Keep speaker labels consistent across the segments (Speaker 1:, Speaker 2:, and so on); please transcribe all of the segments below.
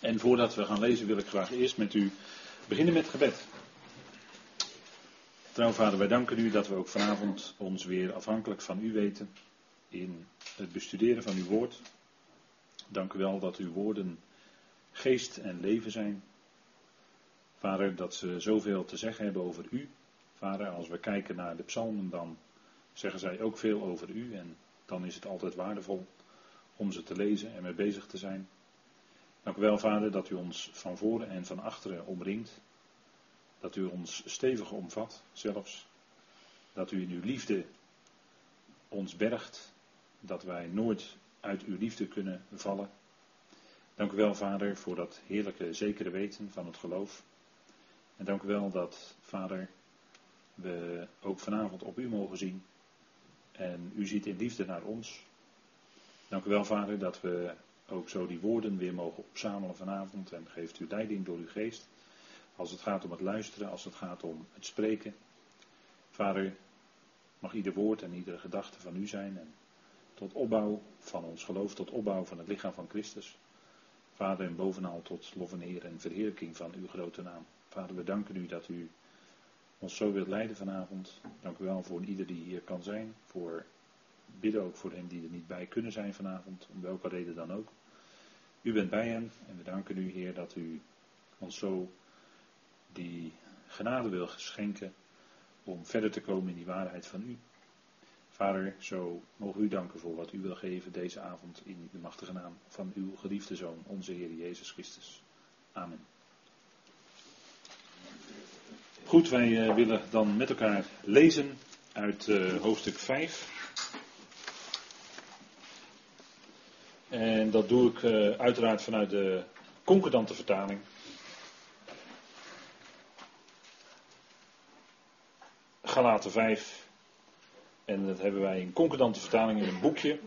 Speaker 1: En voordat we gaan lezen wil ik graag eerst met u beginnen met gebed. Trouw vader, wij danken u dat we ook vanavond ons weer afhankelijk van u weten in het bestuderen van uw woord. Dank u wel dat uw woorden geest en leven zijn. Vader, dat ze zoveel te zeggen hebben over u. Vader, als we kijken naar de psalmen, dan zeggen zij ook veel over u. En dan is het altijd waardevol om ze te lezen en mee bezig te zijn. Dank u wel, Vader, dat u ons van voren en van achteren omringt. Dat u ons stevig omvat, zelfs. Dat u in uw liefde ons bergt. Dat wij nooit uit uw liefde kunnen vallen. Dank u wel, Vader, voor dat heerlijke, zekere weten van het geloof. En dank u wel dat, Vader, we ook vanavond op u mogen zien. En u ziet in liefde naar ons. Dank u wel, Vader, dat we ook zo die woorden weer mogen opzamelen vanavond. En geeft u leiding door uw geest. Als het gaat om het luisteren, als het gaat om het spreken. Vader, mag ieder woord en iedere gedachte van u zijn. En tot opbouw van ons geloof, tot opbouw van het lichaam van Christus. Vader, en bovenal tot lof en eer en verheerlijking van uw grote naam. Vader, we danken u dat u ons zo wilt leiden vanavond. Dank u wel voor ieder die hier kan zijn. Voor bidden ook voor hen die er niet bij kunnen zijn vanavond, om welke reden dan ook. U bent bij hen en we danken u, Heer, dat u ons zo die genade wil schenken om verder te komen in die waarheid van u. Vader, zo mogen u danken voor wat u wil geven deze avond in de machtige naam van uw geliefde Zoon, onze Heer Jezus Christus. Amen. Goed, wij eh, willen dan met elkaar lezen uit uh, hoofdstuk 5. En dat doe ik uh, uiteraard vanuit de concordante vertaling. Galaten 5. En dat hebben wij in concordante vertaling in een boekje.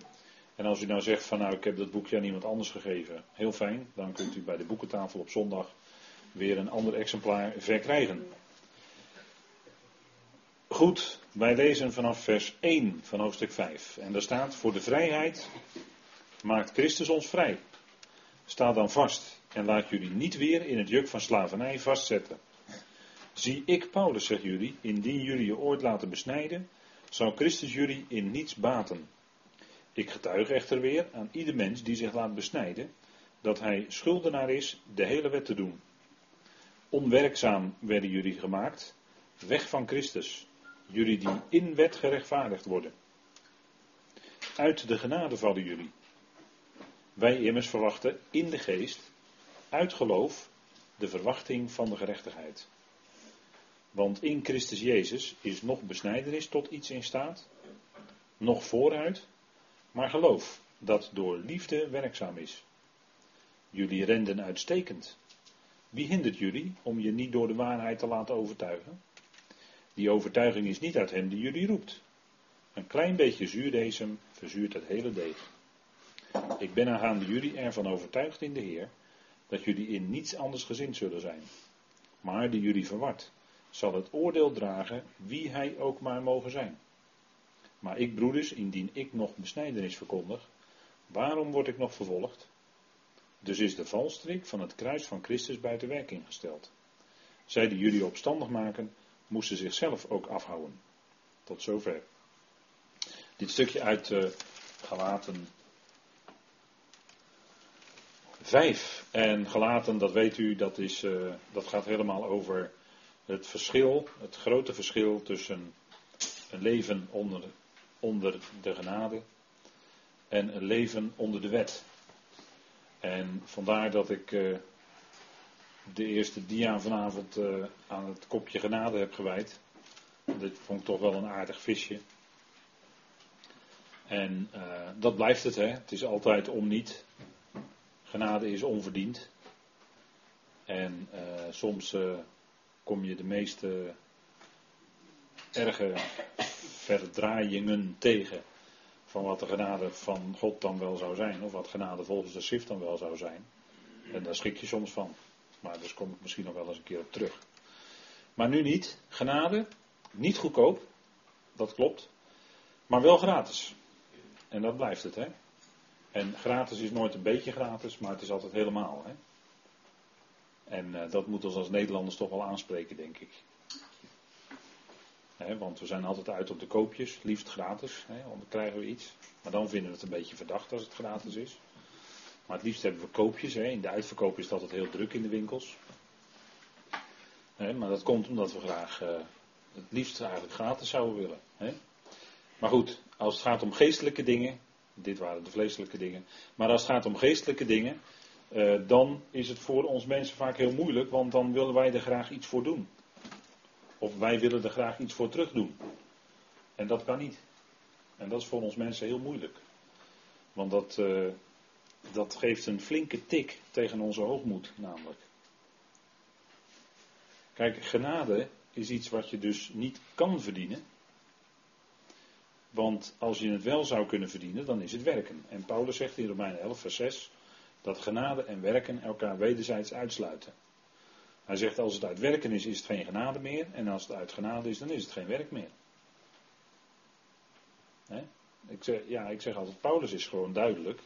Speaker 1: En als u nou zegt van nou ik heb dat boekje aan iemand anders gegeven, heel fijn. Dan kunt u bij de boekentafel op zondag weer een ander exemplaar verkrijgen. Goed, wij lezen vanaf vers 1 van hoofdstuk 5. En daar staat: Voor de vrijheid maakt Christus ons vrij. Sta dan vast en laat jullie niet weer in het juk van slavernij vastzetten. Zie ik, Paulus, zegt jullie, indien jullie je ooit laten besnijden, zal Christus jullie in niets baten. Ik getuig echter weer aan ieder mens die zich laat besnijden, dat hij schuldenaar is de hele wet te doen. Onwerkzaam werden jullie gemaakt, weg van Christus, jullie die in wet gerechtvaardigd worden. Uit de genade vallen jullie. Wij immers verwachten in de geest, uit geloof, de verwachting van de gerechtigheid. Want in Christus Jezus is nog besnijdenis tot iets in staat, nog vooruit, maar geloof dat door liefde werkzaam is. Jullie renden uitstekend. Wie hindert jullie om je niet door de waarheid te laten overtuigen? Die overtuiging is niet uit hem die jullie roept. Een klein beetje zuurdesem verzuurt het hele deeg. Ik ben aangaande jullie ervan overtuigd in de Heer dat jullie in niets anders gezind zullen zijn. Maar die jullie verward, zal het oordeel dragen wie hij ook maar mogen zijn. Maar ik, broeders, indien ik nog besnijdenis verkondig, waarom word ik nog vervolgd? Dus is de valstrik van het kruis van Christus buiten werking gesteld. Zij die jullie opstandig maken, moesten zichzelf ook afhouden. Tot zover. Dit stukje uit uh, Galaten 5 en Galaten, dat weet u, dat, is, uh, dat gaat helemaal over het verschil, het grote verschil tussen een leven onder, onder de genade en een leven onder de wet. En vandaar dat ik uh, de eerste dia vanavond uh, aan het kopje genade heb gewijd. Dit vond ik toch wel een aardig visje. En dat blijft het, hè. Het is altijd om niet. Genade is onverdiend. En uh, soms uh, kom je de meeste erge verdraaiingen tegen van wat de genade van God dan wel zou zijn, of wat genade volgens de schrift dan wel zou zijn. En daar schrik je soms van. Maar daar kom ik misschien nog wel eens een keer op terug. Maar nu niet. Genade, niet goedkoop, dat klopt, maar wel gratis. En dat blijft het, hè. En gratis is nooit een beetje gratis, maar het is altijd helemaal. Hè? En uh, dat moet ons als Nederlanders toch wel aanspreken, denk ik. Want we zijn altijd uit op de koopjes, liefst gratis, he, want dan krijgen we iets. Maar dan vinden we het een beetje verdacht als het gratis is. Maar het liefst hebben we koopjes. In de uitverkoop is het altijd heel druk in de winkels. maar dat komt omdat we graag uh, het liefst eigenlijk gratis zouden willen. Maar goed, als het gaat om geestelijke dingen, dit waren de vleeselijke dingen, maar als het gaat om geestelijke dingen, uh, dan is het voor ons mensen vaak heel moeilijk, want dan willen wij er graag iets voor doen. Of wij willen er graag iets voor terug doen. En dat kan niet. En dat is voor ons mensen heel moeilijk. Want dat, uh, dat geeft een flinke tik tegen onze hoogmoed, namelijk. Kijk, genade is iets wat je dus niet kan verdienen. Want als je het wel zou kunnen verdienen, dan is het werken. En Paulus zegt in Romeinen 11, vers 6, dat genade en werken elkaar wederzijds uitsluiten. Hij zegt als het uit werken is, is het geen genade meer. En als het uit genade is, dan is het geen werk meer. Ik, zeg, ja, ik zeg altijd, Paulus is gewoon duidelijk.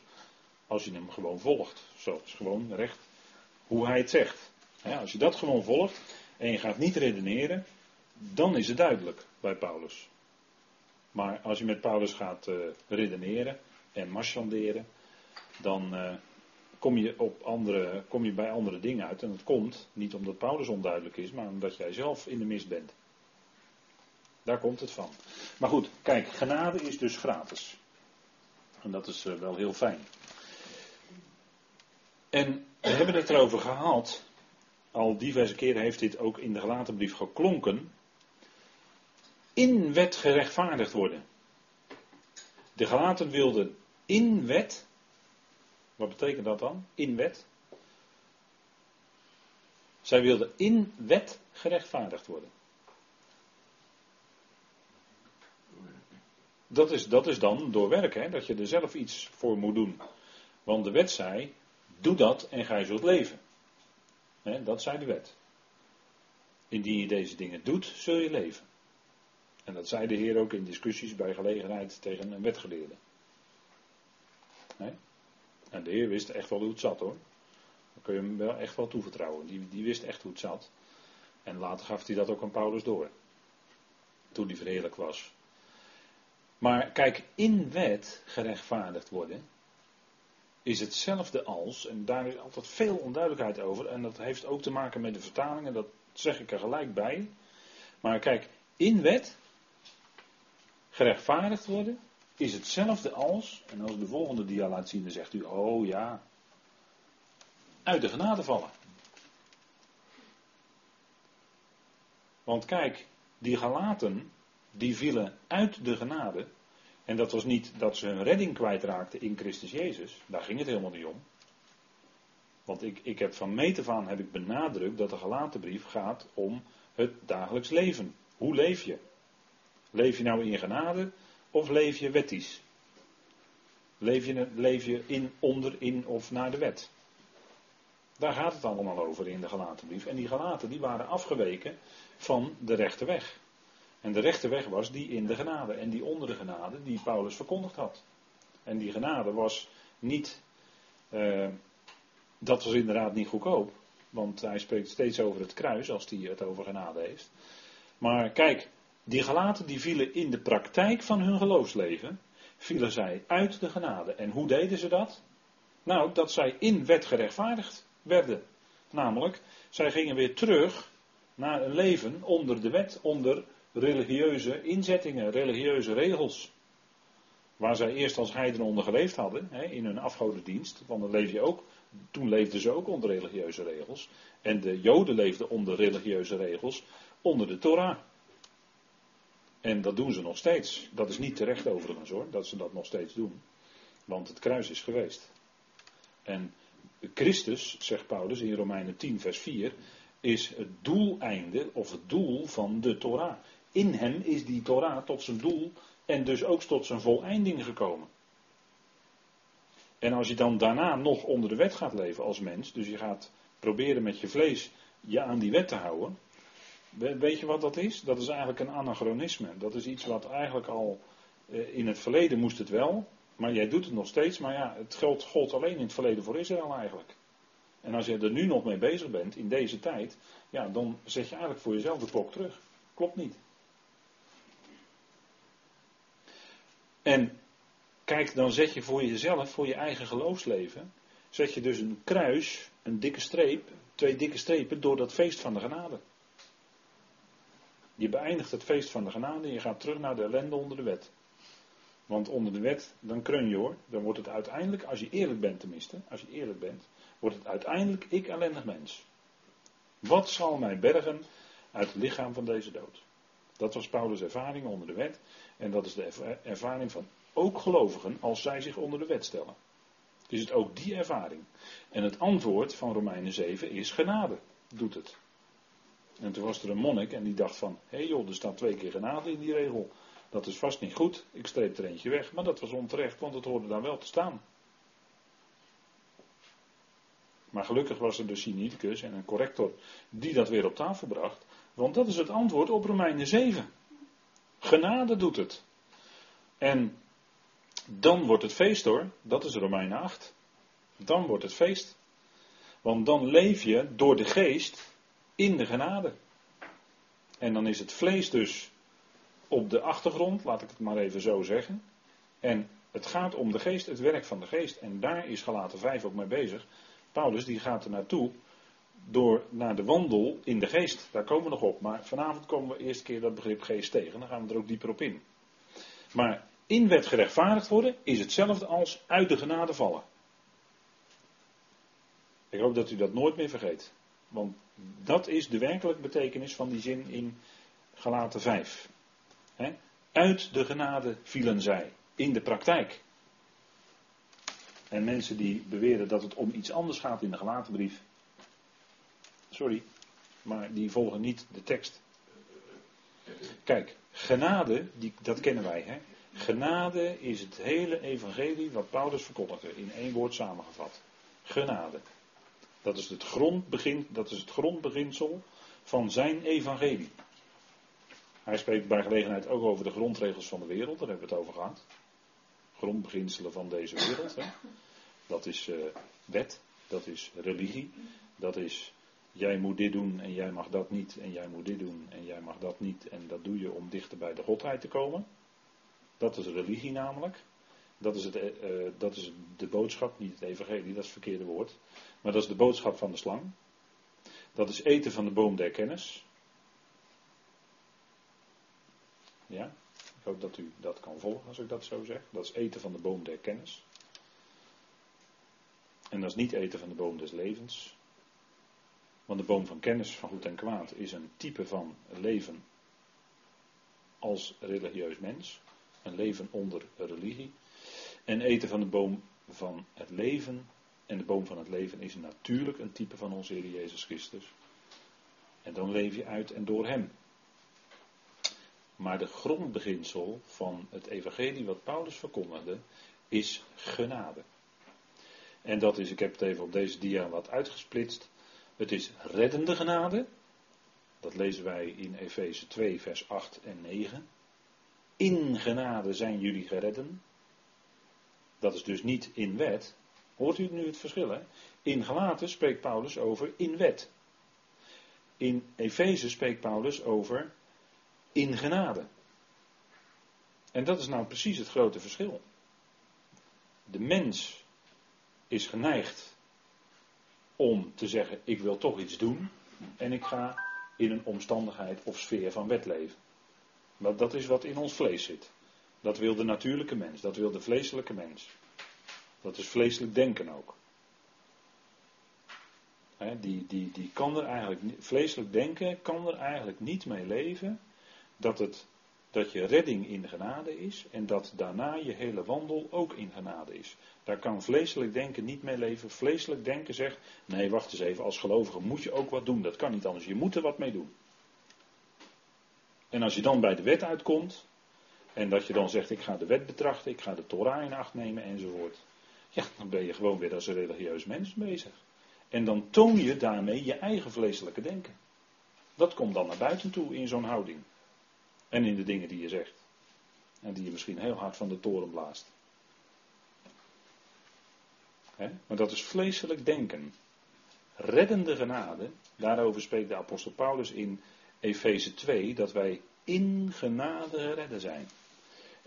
Speaker 1: Als je hem gewoon volgt. Zo, is gewoon recht hoe hij het zegt. als je dat gewoon volgt en je gaat niet redeneren, dan is het duidelijk bij Paulus. Maar als je met Paulus gaat uh, redeneren en marchanderen, dan, uh, kom je, op andere, kom je bij andere dingen uit. En dat komt niet omdat Paulus onduidelijk is, maar omdat jij zelf in de mist bent. Daar komt het van. Maar goed, kijk, genade is dus gratis. En dat is uh, wel heel fijn. En we hebben het erover gehad. Al diverse keren heeft dit ook in de gelaten brief geklonken. In wet gerechtvaardigd worden. De gelaten wilden in wet wat betekent dat dan? In wet. Zij wilden in wet gerechtvaardigd worden. Dat is, dat is dan door werken, hè, dat je er zelf iets voor moet doen. Want de wet zei, doe dat en gij zult leven. Hè, dat zei de wet. Indien je deze dingen doet, zul je leven. En dat zei de Heer ook in discussies bij gelegenheid tegen een wetgeleerde. En de Heer wist echt wel hoe het zat hoor. Dan kun je hem wel echt wel toevertrouwen. Die, die wist echt hoe het zat. En later gaf hij dat ook aan Paulus door. Toen hij verheerlijk was. Maar kijk, in wet gerechtvaardigd worden is hetzelfde als, en daar is altijd veel onduidelijkheid over, en dat heeft ook te maken met de vertalingen, dat zeg ik er gelijk bij. Maar kijk, in wet gerechtvaardigd worden is hetzelfde als, en als de volgende dia laat zien, dan zegt u, oh ja, uit de genade vallen. Want kijk, die Galaten, die vielen uit de genade. En dat was niet dat ze hun redding kwijtraakten in Christus Jezus. Daar ging het helemaal niet om. Want ik, ik heb van meet af heb ik benadrukt dat de Galatenbrief gaat om het dagelijks leven. Hoe leef je? Leef je nou in genade of leef je wettisch? Leef je, leef je in, onder, in of naar de wet? Daar gaat het allemaal over in de gelatenbrief. En die gelaten die waren afgeweken van de rechte weg. En de rechte weg was die in de genade. En die onder de genade die Paulus verkondigd had. En die genade was niet. Uh, dat was inderdaad niet goedkoop. Want hij spreekt steeds over het kruis als hij het over genade heeft. Maar kijk, die gelaten die vielen in de praktijk van hun geloofsleven, vielen zij uit de genade. En hoe deden ze dat? Nou, dat zij in wet gerechtvaardigd werden. Namelijk, zij gingen weer terug naar een leven onder de wet, onder religieuze inzettingen, religieuze regels. Waar zij eerst als heidenen onder geleefd hadden, hè, in hun afgodendienst, want dan leef je ook, toen leefden ze ook onder religieuze regels. En de Joden leefden onder religieuze regels, onder de Torah. En dat doen ze nog steeds. Dat is niet terecht overigens hoor, dat ze dat nog steeds doen. Want het kruis is geweest. En Christus, zegt Paulus in Romeinen 10, vers 4, is het doeleinde of het doel van de Torah. In hem is die Torah tot zijn doel en dus ook tot zijn voleinding gekomen. En als je dan daarna nog onder de wet gaat leven als mens, dus je gaat proberen met je vlees je aan die wet te houden, Weet je wat dat is? Dat is eigenlijk een anachronisme. Dat is iets wat eigenlijk al eh, in het verleden moest het wel, maar jij doet het nog steeds. Maar ja, het geldt, gold alleen in het verleden voor Israël eigenlijk. En als je er nu nog mee bezig bent, in deze tijd, ja, dan zet je eigenlijk voor jezelf de klok terug. Klopt niet. En kijk, dan zet je voor jezelf, voor je eigen geloofsleven, zet je dus een kruis, een dikke streep, twee dikke strepen door dat feest van de genade. Je beëindigt het feest van de genade en je gaat terug naar de ellende onder de wet. Want onder de wet, dan kreun je hoor. Dan wordt het uiteindelijk, als je eerlijk bent tenminste, als je eerlijk bent, wordt het uiteindelijk ik ellendig mens. Wat zal mij bergen uit het lichaam van deze dood? Dat was Paulus' ervaring onder de wet. En dat is de ervaring van ook gelovigen als zij zich onder de wet stellen. Is het ook die ervaring. En het antwoord van Romeinen 7 is genade. Doet het. En toen was er een monnik en die dacht van, hé hey joh, er staat twee keer genade in die regel. Dat is vast niet goed. Ik streep er eentje weg. Maar dat was onterecht, want het hoorde daar wel te staan. Maar gelukkig was er de Sinaiticus en een corrector die dat weer op tafel bracht. Want dat is het antwoord op Romeinen 7. Genade doet het. En dan wordt het feest hoor. Dat is Romeinen 8. Dan wordt het feest. Want dan leef je door de geest in de genade. En dan is het vlees dus op de achtergrond, laat ik het maar even zo zeggen. En het gaat om de geest, het werk van de geest. En daar is gelaten 5 ook mee bezig. Paulus die gaat er naartoe door naar de wandel in de geest. Daar komen we nog op. Maar vanavond komen we eerst keer dat begrip geest tegen. Dan gaan we er ook dieper op in. Maar in wet gerechtvaardigd worden is hetzelfde als uit de genade vallen. Ik hoop dat u dat nooit meer vergeet. Want dat is de werkelijke betekenis van die zin in Galaten 5. Uit de genade vielen zij. In de praktijk. En mensen die beweren dat het om iets anders gaat in de gelatenbrief. Sorry, maar die volgen niet de tekst. Kijk, genade, die, dat kennen wij. Hè? Genade is het hele evangelie wat Paulus verkondigde, in één woord samengevat. Genade. Dat is het, grondbegin, dat is het grondbeginsel van zijn evangelie. Hij spreekt bij gelegenheid ook over de grondregels van de wereld, daar hebben we het over gehad. Grondbeginselen van deze wereld. Hè. Dat is uh, wet, dat is religie, dat is jij moet dit doen en jij mag dat niet en jij moet dit doen en jij mag dat niet en dat doe je om dichter bij de godheid te komen. Dat is religie namelijk. Dat is, het, uh, dat is de boodschap, niet het evangelie, dat is het verkeerde woord. Maar dat is de boodschap van de slang. Dat is eten van de boom der kennis. Ja, ik hoop dat u dat kan volgen als ik dat zo zeg. Dat is eten van de boom der kennis. En dat is niet eten van de boom des levens. Want de boom van kennis van goed en kwaad is een type van leven als religieus mens. Een leven onder religie. En eten van de boom van het leven. En de boom van het leven is natuurlijk een type van onze Heer Jezus Christus. En dan leef je uit en door Hem. Maar de grondbeginsel van het evangelie wat Paulus verkondigde is genade. En dat is, ik heb het even op deze dia wat uitgesplitst. Het is reddende genade. Dat lezen wij in Efeze 2, vers 8 en 9. In genade zijn jullie geredden. Dat is dus niet in wet. Hoort u nu het verschil? Hè? In Galaten spreekt Paulus over in wet. In Efeze spreekt Paulus over in genade. En dat is nou precies het grote verschil. De mens is geneigd om te zeggen: Ik wil toch iets doen. En ik ga in een omstandigheid of sfeer van wet leven. Maar dat is wat in ons vlees zit. Dat wil de natuurlijke mens, dat wil de vleeselijke mens. Dat is vleeselijk denken ook. die, die, die kan er eigenlijk, vleeselijk denken kan er eigenlijk niet mee leven dat, het, dat je redding in genade is en dat daarna je hele wandel ook in genade is. Daar kan vleeselijk denken niet mee leven. Vleeselijk denken zegt, nee wacht eens even, als gelovige moet je ook wat doen. Dat kan niet anders, je moet er wat mee doen. En als je dan bij de wet uitkomt, en dat je dan zegt, ik ga de wet betrachten, ik ga de Torah in acht nemen enzovoort. Ja, dan ben je gewoon weer als een religieus mens bezig. En dan toon je daarmee je eigen vleeselijke denken. Dat komt dan naar buiten toe in zo'n houding. En in de dingen die je zegt. En die je misschien heel hard van de toren blaast. Maar dat is vleeselijk denken. reddende genade, daarover spreekt de apostel Paulus in Efeze 2, dat wij in genade redden zijn.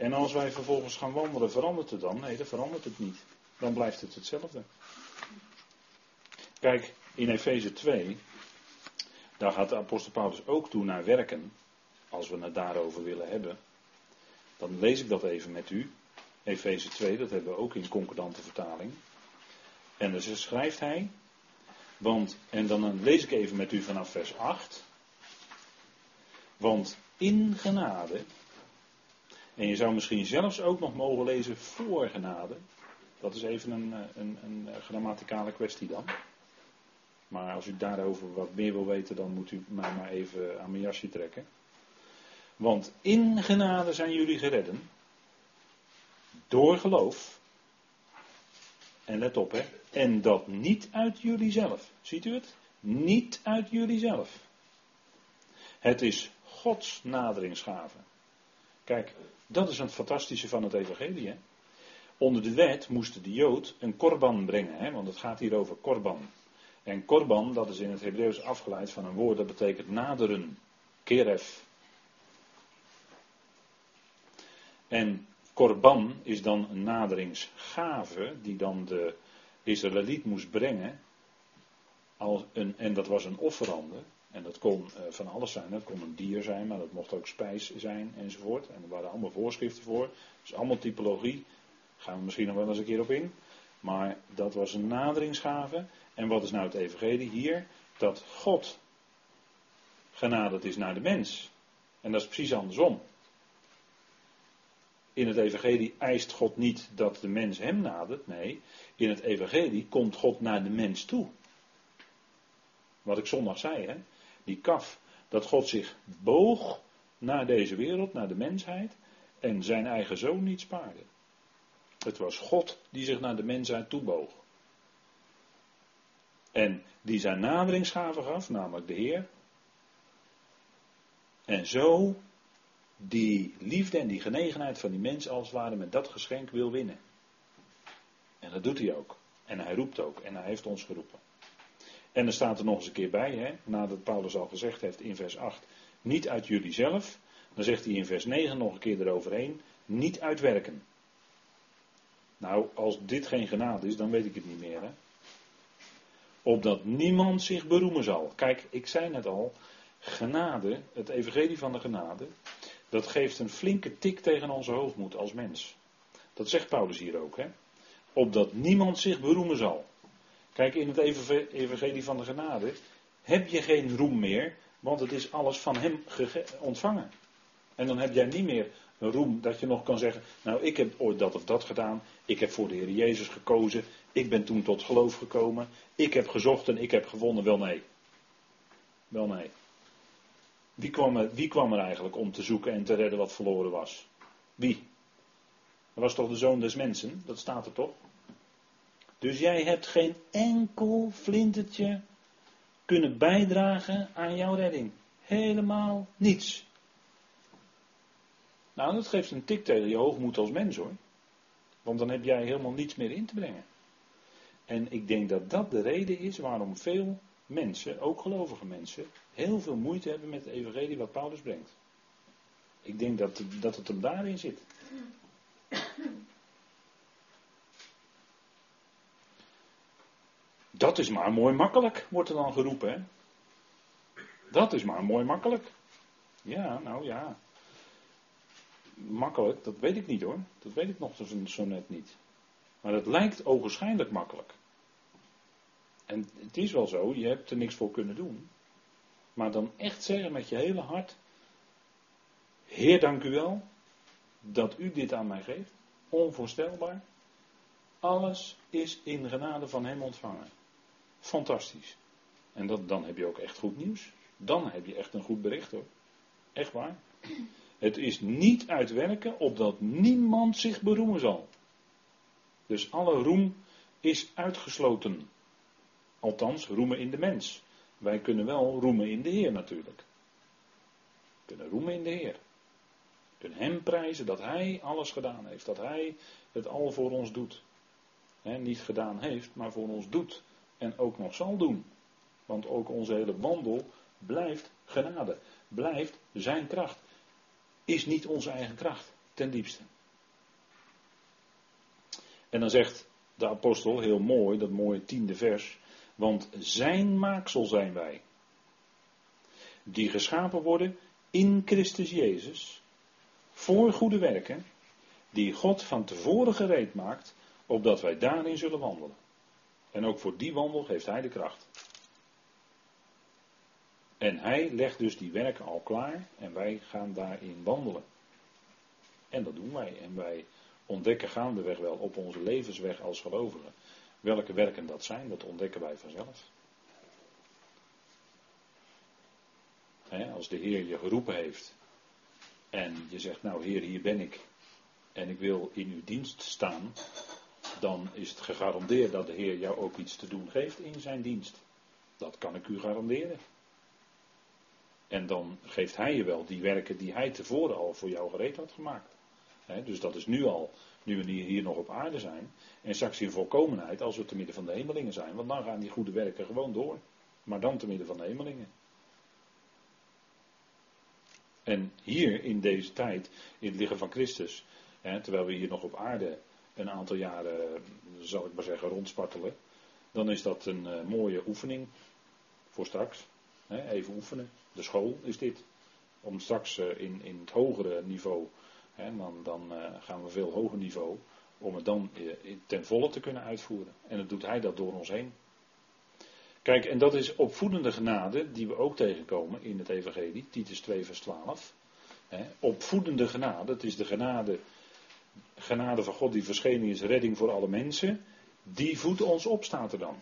Speaker 1: En als wij vervolgens gaan wandelen, verandert het dan? Nee, dan verandert het niet. Dan blijft het hetzelfde. Kijk, in Efeze 2, daar gaat de apostel Paulus ook toe naar werken, als we het daarover willen hebben. Dan lees ik dat even met u. Efeze 2, dat hebben we ook in concordante vertaling. En dus schrijft hij, want, en dan lees ik even met u vanaf vers 8. Want in genade, en je zou misschien zelfs ook nog mogen lezen voor genade. Dat is even een, een, een grammaticale kwestie dan. Maar als u daarover wat meer wil weten, dan moet u mij maar even aan mijn jasje trekken. Want in genade zijn jullie geredden. Door geloof. En let op, hè. En dat niet uit jullie zelf. Ziet u het? Niet uit jullie zelf. Het is Gods naderingsgave. Kijk, dat is het fantastische van het evangelie. Hè? Onder de wet moest de Jood een korban brengen, hè? want het gaat hier over korban. En korban, dat is in het Hebreeuws afgeleid van een woord dat betekent naderen. Keref. En korban is dan een naderingsgave die dan de Israëliet moest brengen. Als een, en dat was een offerande. En dat kon uh, van alles zijn. Dat kon een dier zijn, maar dat mocht ook spijs zijn enzovoort. En er waren allemaal voorschriften voor. Dus allemaal typologie. Gaan we misschien nog wel eens een keer op in. Maar dat was een naderingsgave. En wat is nou het evangelie hier? Dat God genaderd is naar de mens. En dat is precies andersom. In het evangelie eist God niet dat de mens hem nadert. Nee, in het evangelie komt God naar de mens toe. Wat ik zondag zei, hè? Die kaf, dat God zich boog naar deze wereld, naar de mensheid, en zijn eigen zoon niet spaarde. Het was God die zich naar de mensheid toeboog. En die zijn naderingsgave gaf, namelijk de Heer. En zo die liefde en die genegenheid van die mens als het ware met dat geschenk wil winnen. En dat doet hij ook. En hij roept ook. En hij heeft ons geroepen. En er staat er nog eens een keer bij, hè, nadat Paulus al gezegd heeft in vers 8, niet uit jullie zelf. Dan zegt hij in vers 9 nog een keer eroverheen, niet uitwerken. Nou, als dit geen genade is, dan weet ik het niet meer. Hè? Opdat niemand zich beroemen zal. Kijk, ik zei net al, genade, het evangelie van de genade, dat geeft een flinke tik tegen onze hoogmoed als mens. Dat zegt Paulus hier ook, hè? Opdat niemand zich beroemen zal. Kijk, in het evangelie van de genade heb je geen roem meer, want het is alles van hem ontvangen. En dan heb jij niet meer een roem dat je nog kan zeggen, nou ik heb ooit dat of dat gedaan, ik heb voor de Heer Jezus gekozen, ik ben toen tot geloof gekomen, ik heb gezocht en ik heb gevonden. Wel nee. Wel nee. Wie kwam, er, wie kwam er eigenlijk om te zoeken en te redden wat verloren was? Wie? Dat was toch de zoon des mensen? Dat staat er toch? Dus jij hebt geen enkel flintertje kunnen bijdragen aan jouw redding. Helemaal niets. Nou, dat geeft een tik tegen je hoogmoed als mens hoor. Want dan heb jij helemaal niets meer in te brengen. En ik denk dat dat de reden is waarom veel mensen, ook gelovige mensen, heel veel moeite hebben met het evangelie wat Paulus brengt. Ik denk dat, dat het hem daarin zit. Dat is maar mooi makkelijk, wordt er dan geroepen. Hè? Dat is maar mooi makkelijk. Ja, nou ja. Makkelijk, dat weet ik niet hoor. Dat weet ik nog zo, zo net niet. Maar het lijkt ogenschijnlijk makkelijk. En het is wel zo, je hebt er niks voor kunnen doen. Maar dan echt zeggen met je hele hart: Heer, dank u wel dat u dit aan mij geeft. Onvoorstelbaar. Alles is in genade van Hem ontvangen. Fantastisch. En dat, dan heb je ook echt goed nieuws. Dan heb je echt een goed bericht hoor. Echt waar. Het is niet uitwerken opdat niemand zich beroemen zal. Dus alle roem is uitgesloten. Althans, roemen in de mens. Wij kunnen wel roemen in de Heer natuurlijk. We kunnen roemen in de Heer. We kunnen Hem prijzen dat Hij alles gedaan heeft. Dat Hij het al voor ons doet. niet gedaan heeft, maar voor ons doet en ook nog zal doen. Want ook onze hele wandel blijft genade. Blijft zijn kracht. Is niet onze eigen kracht, ten diepste. En dan zegt de apostel heel mooi, dat mooie tiende vers. Want zijn maaksel zijn wij. Die geschapen worden in Christus Jezus. Voor goede werken. Die God van tevoren gereed maakt. Opdat wij daarin zullen wandelen. En ook voor die wandel geeft hij de kracht. En hij legt dus die werken al klaar. En wij gaan daarin wandelen. En dat doen wij. En wij ontdekken gaandeweg wel op onze levensweg als gelovigen. Welke werken dat zijn, dat ontdekken wij vanzelf. als de Heer je geroepen heeft en je zegt, nou Heer, hier ben ik en ik wil in uw dienst staan, dan is het gegarandeerd dat de Heer jou ook iets te doen geeft in zijn dienst. Dat kan ik u garanderen. En dan geeft Hij je wel die werken die Hij tevoren al voor jou gereed had gemaakt. dus dat is nu al, nu we hier nog op aarde zijn. En straks in volkomenheid als we te midden van de hemelingen zijn. Want dan gaan die goede werken gewoon door. Maar dan te midden van de hemelingen. En hier in deze tijd, in het liggen van Christus, terwijl we hier nog op aarde een aantal jaren, zal ik maar zeggen, rondspartelen, dan is dat een uh, mooie oefening voor straks. Even oefenen. De school is dit. Om straks uh, in, in het hogere niveau, hè, dan, dan uh, gaan we veel hoger niveau, om het dan ten volle te kunnen uitvoeren. En dan doet hij dat door ons heen. Kijk, en dat is opvoedende genade die we ook tegenkomen in het Evangelie, Titus 2, vers 12. He, opvoedende genade, het is de genade, genade van God die verschenen is, redding voor alle mensen. Die voedt ons op, staat er dan.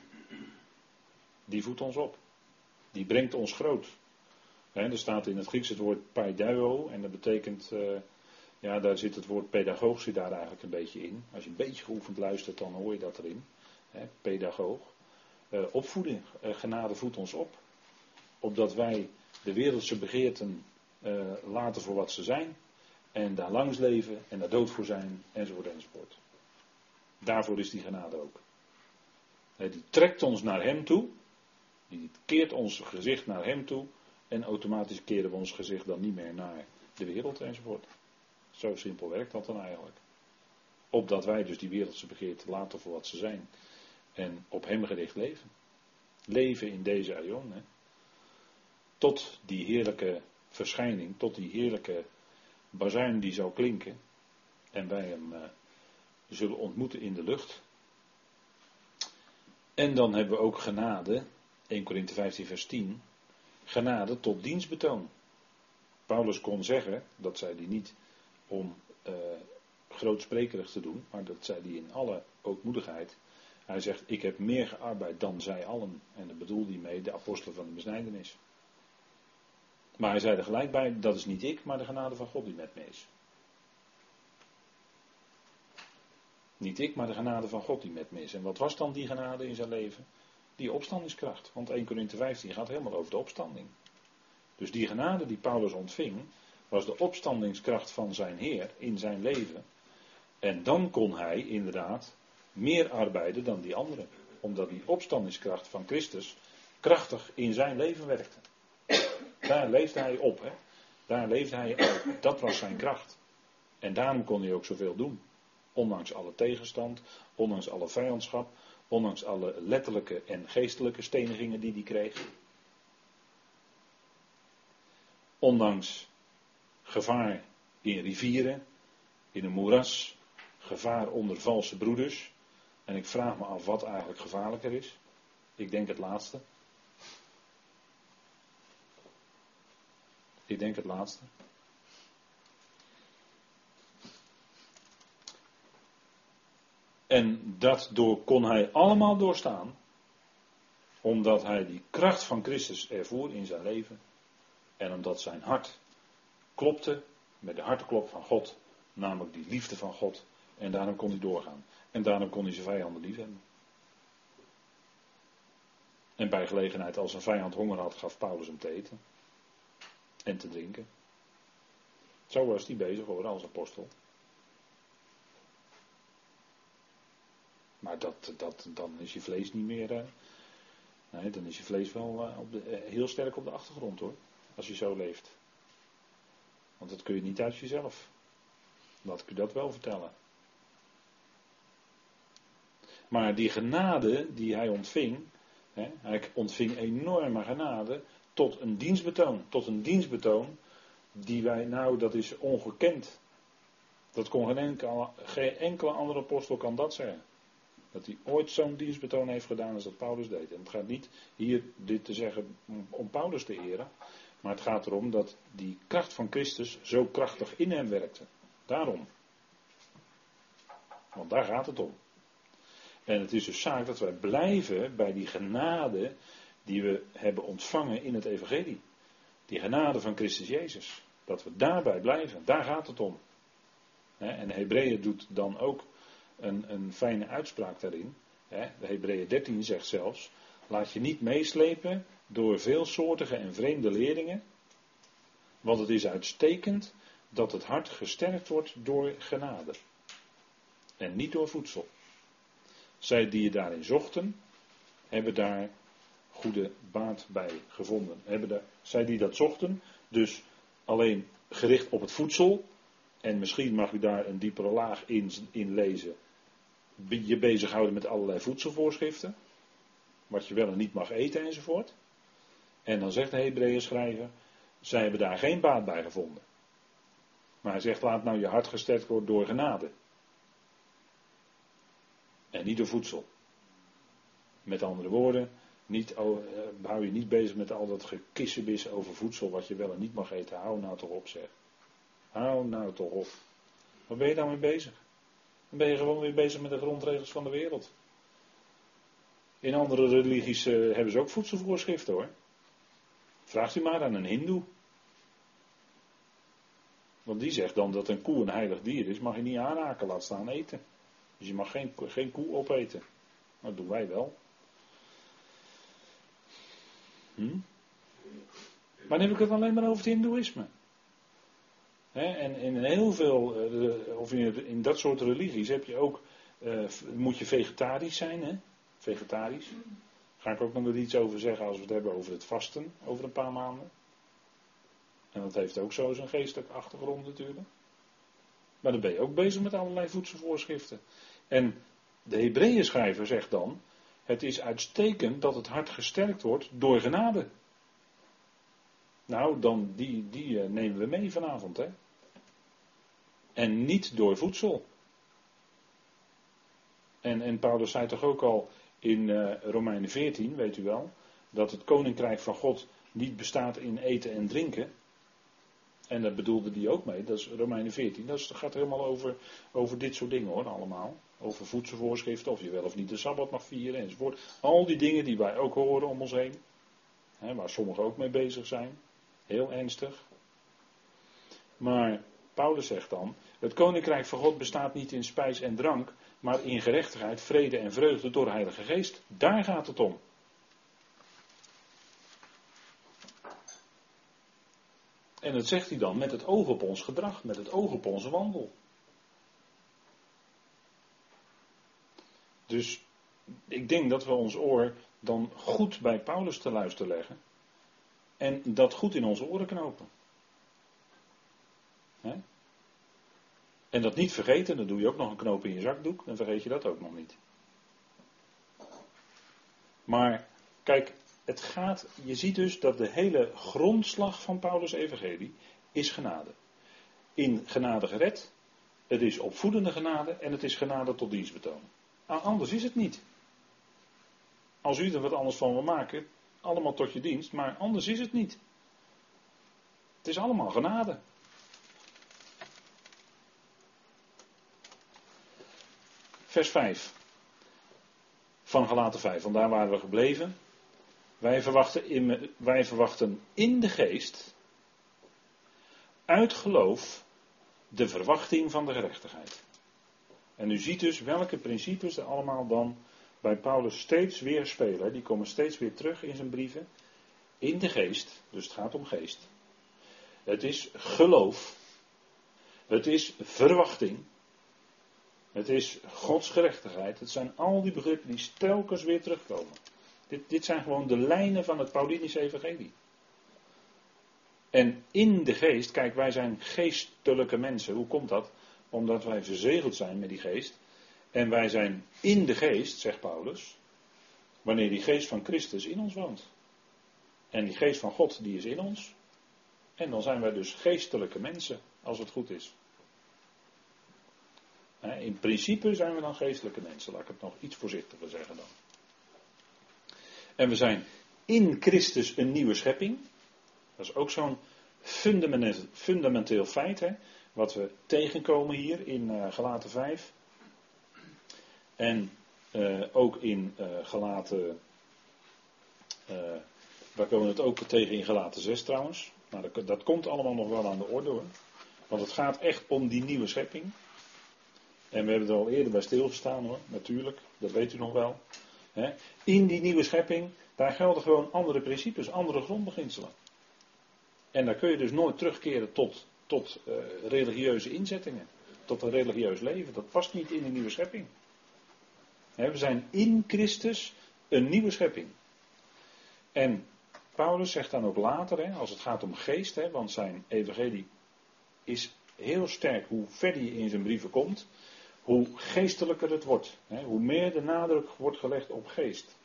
Speaker 1: Die voedt ons op. Die brengt ons groot. Er staat in het Grieks het woord paiduo en dat betekent, uh, ja, daar zit het woord pedagoog zit daar eigenlijk een beetje in. Als je een beetje geoefend luistert, dan hoor je dat erin. Pedagoog. Uh, opvoeding, uh, genade voedt ons op. Opdat wij de wereldse begeerten laten voor wat ze zijn. En daar langs leven en daar dood voor zijn, enzovoort enzovoort. Daarvoor is die genade ook. die trekt ons naar Hem toe. Die keert ons gezicht naar Hem toe. En automatisch keren we ons gezicht dan niet meer naar de wereld enzovoort. Zo simpel werkt dat dan eigenlijk. Opdat wij dus die wereldse begeerten laten voor wat ze zijn en op hem gericht leven. Leven in deze aion. Tot die heerlijke verschijning, tot die heerlijke bazuin die zou klinken. En wij hem uh, zullen ontmoeten in de lucht. En dan hebben we ook genade, 1 Korinthe 15 vers 10, genade tot dienstbetoon. Paulus kon zeggen, dat zei hij niet om uh, grootsprekerig te doen, maar dat zei hij in alle ootmoedigheid. Hij zegt, ik heb meer gearbeid dan zij allen. En dat bedoelde hij mee de apostelen van de besnijdenis. Maar hij zei er gelijk bij, dat is niet ik, maar de genade van God die met me is. Niet ik, maar de genade van God die met me is. En wat was dan die genade in zijn leven? Die opstandingskracht. Want 1 Corinthië 15 gaat helemaal over de opstanding. Dus die genade die Paulus ontving, was de opstandingskracht van zijn Heer in zijn leven. En dan kon hij inderdaad meer arbeiden dan die anderen. Omdat die opstandingskracht van Christus krachtig in zijn leven werkte. Daar leefde hij op. Hè? Daar leefde hij op. Dat was zijn kracht. En daarom kon hij ook zoveel doen. Ondanks alle tegenstand, ondanks alle vijandschap, ondanks alle letterlijke en geestelijke stenigingen die hij kreeg. Ondanks gevaar in rivieren, in een moeras, gevaar onder valse broeders, en ik vraag me af wat eigenlijk gevaarlijker is. Ik denk het laatste. Ik denk het laatste. En dat door, kon hij allemaal doorstaan, omdat hij die kracht van Christus ervoer in zijn leven. En omdat zijn hart klopte met de harteklop van God, namelijk die liefde van God. En daarom kon hij doorgaan. En daarom kon hij zijn vijanden lief hebben. En bij gelegenheid, als een vijand honger had, gaf Paulus hem te eten. En te drinken. Zo was hij bezig hoor, als apostel. Maar dat, dat, dan is je vlees niet meer. Nee, dan is je vlees wel op de, heel sterk op de achtergrond hoor. Als je zo leeft. Want dat kun je niet uit jezelf. Laat ik u dat wel vertellen. Maar die genade die hij ontving, hè, hij ontving enorme genade tot een dienstbetoon. Tot een dienstbetoon die wij, nou dat is ongekend. Dat kon geen enkele, geen enkele andere apostel kan dat zeggen. Dat hij ooit zo'n dienstbetoon heeft gedaan als dat Paulus deed. En het gaat niet hier dit te zeggen om Paulus te eren. Maar het gaat erom dat die kracht van Christus zo krachtig in hem werkte. Daarom. Want daar gaat het om. En het is dus zaak dat wij blijven bij die genade die we hebben ontvangen in het Evangelie. Die genade van Christus Jezus. Dat we daarbij blijven. Daar gaat het om. En Hebreeën doet dan ook een, een fijne uitspraak daarin. De Hebreeën 13 zegt zelfs: Laat je niet meeslepen door veelsoortige en vreemde leerlingen. Want het is uitstekend dat het hart gesterkt wordt door genade. En niet door voedsel. Zij die je daarin zochten, hebben daar goede baat bij gevonden. Hebben daar, zij die dat zochten, dus alleen gericht op het voedsel. En misschien mag u daar een diepere laag in, in lezen. Je bezighouden met allerlei voedselvoorschriften. Wat je wel en niet mag eten enzovoort. En dan zegt de Hebreeën schrijver, zij hebben daar geen baat bij gevonden. Maar hij zegt, laat nou je hart gesterkt worden door genade. En niet door voedsel. Met andere woorden, niet, eh, hou je niet bezig met al dat gekissenbis over voedsel wat je wel en niet mag eten. Hou nou toch op zeg. Hou nou toch op. Waar ben je dan mee bezig? Dan ben je gewoon weer bezig met de grondregels van de wereld. In andere religies eh, hebben ze ook voedselvoorschriften hoor. Vraagt u maar aan een hindoe. Want die zegt dan dat een koe een heilig dier is, mag je niet aanraken, laat staan eten. Dus je mag geen, geen koe opeten. Dat doen wij wel. Hm? Maar dan heb ik het alleen maar over het hindoeïsme. en in heel veel, eh, of in, in, dat soort religies heb je ook, uh, moet je vegetarisch zijn, hè? Vegetarisch. Ga ik ook nog iets over zeggen als we het hebben over het vasten over een paar maanden. En dat heeft ook zo zijn geestelijke achtergrond natuurlijk. Maar dan ben je ook bezig met allerlei voedselvoorschriften. En de Hebreeën schrijver zegt dan, het is uitstekend dat het hart gesterkt wordt door genade. Nou, dan die, die eh, nemen we mee vanavond, hè. En niet door voedsel. En, en Paulus zei toch ook al, in uh, Romeinen 14, weet u wel, dat het koninkrijk van God niet bestaat in eten en drinken. En dat bedoelde die ook mee, dat is Romeinen 14. Dat gaat helemaal over, over dit soort dingen hoor, allemaal. Over voedselvoorschriften, of je wel of niet de Sabbat mag vieren enzovoort. Al die dingen die wij ook horen om ons heen. Hè, waar sommigen ook mee bezig zijn. Heel ernstig. Maar Paulus zegt dan, het koninkrijk van God bestaat niet in spijs en drank, maar in gerechtigheid, vrede en vreugde door de Heilige Geest. Daar gaat het om. En dat zegt hij dan met het oog op ons gedrag, met het oog op onze wandel. Dus ik denk dat we ons oor dan goed bij Paulus te luisteren leggen. En dat goed in onze oren knopen. En dat niet vergeten, dan doe je ook nog een knoop in je zakdoek, dan vergeet je dat ook nog niet. Maar kijk, het gaat, je ziet dus dat de hele grondslag van Paulus' evangelie is genade. In genade gered, het is opvoedende genade en het is genade tot dienstbetoon. Nou, anders is het niet. Als u er wat anders van wil maken, allemaal tot je dienst, maar anders is het niet. Het is allemaal genade. vers 5 van Galaten 5, want daar waren we gebleven. Wij verwachten in, wij verwachten in de geest, uit geloof, de verwachting van de gerechtigheid. En u ziet dus welke principes er allemaal dan bij Paulus steeds weer spelen. Die komen steeds weer terug in zijn brieven. In de geest, dus het gaat om geest. Het is geloof. Het is verwachting. Het is Gods gerechtigheid. Het zijn al die begrippen die telkens weer terugkomen. Dit, dit zijn gewoon de lijnen van het Paulinische evangelie. En in de geest, kijk, wij zijn geestelijke mensen. Hoe komt dat? Omdat wij verzegeld zijn met die geest. En wij zijn in de geest, zegt Paulus, wanneer die geest van Christus in ons woont. En die geest van God, die is in ons. En dan zijn wij dus geestelijke mensen, als het goed is. In principe zijn we dan geestelijke mensen, laat ik het nog iets voorzichtiger zeggen dan. En we zijn in Christus een nieuwe schepping. Dat is ook zo'n fundamenteel, fundamenteel feit, hè, wat we tegenkomen hier in uh, Galaten 5. En uh, ook in uh, Galaten. daar komen we het ook tegen in Galaten 6 trouwens. Maar dat, dat komt allemaal nog wel aan de orde hoor. Want het gaat echt om die nieuwe schepping. En we hebben er al eerder bij stilgestaan hoor, natuurlijk, dat weet u nog wel. In die nieuwe schepping, daar gelden gewoon andere principes, andere grondbeginselen. En daar kun je dus nooit terugkeren tot, tot uh, religieuze inzettingen, tot een religieus leven. Dat past niet in de nieuwe schepping. we zijn in Christus een nieuwe schepping. En Paulus zegt dan ook later, als het gaat om geest, want zijn evangelie is heel sterk hoe verder je in zijn brieven komt hoe geestelijker het wordt. Hoe meer de nadruk wordt gelegd op geest.